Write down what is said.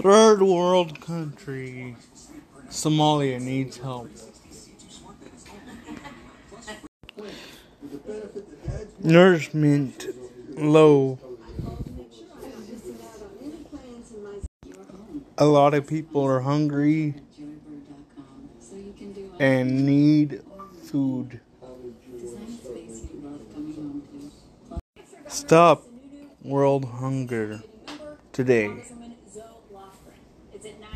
Third world country. Somalia needs help. Nourishment low. A lot of people are hungry and need food. Stop world hunger today. Is it nine?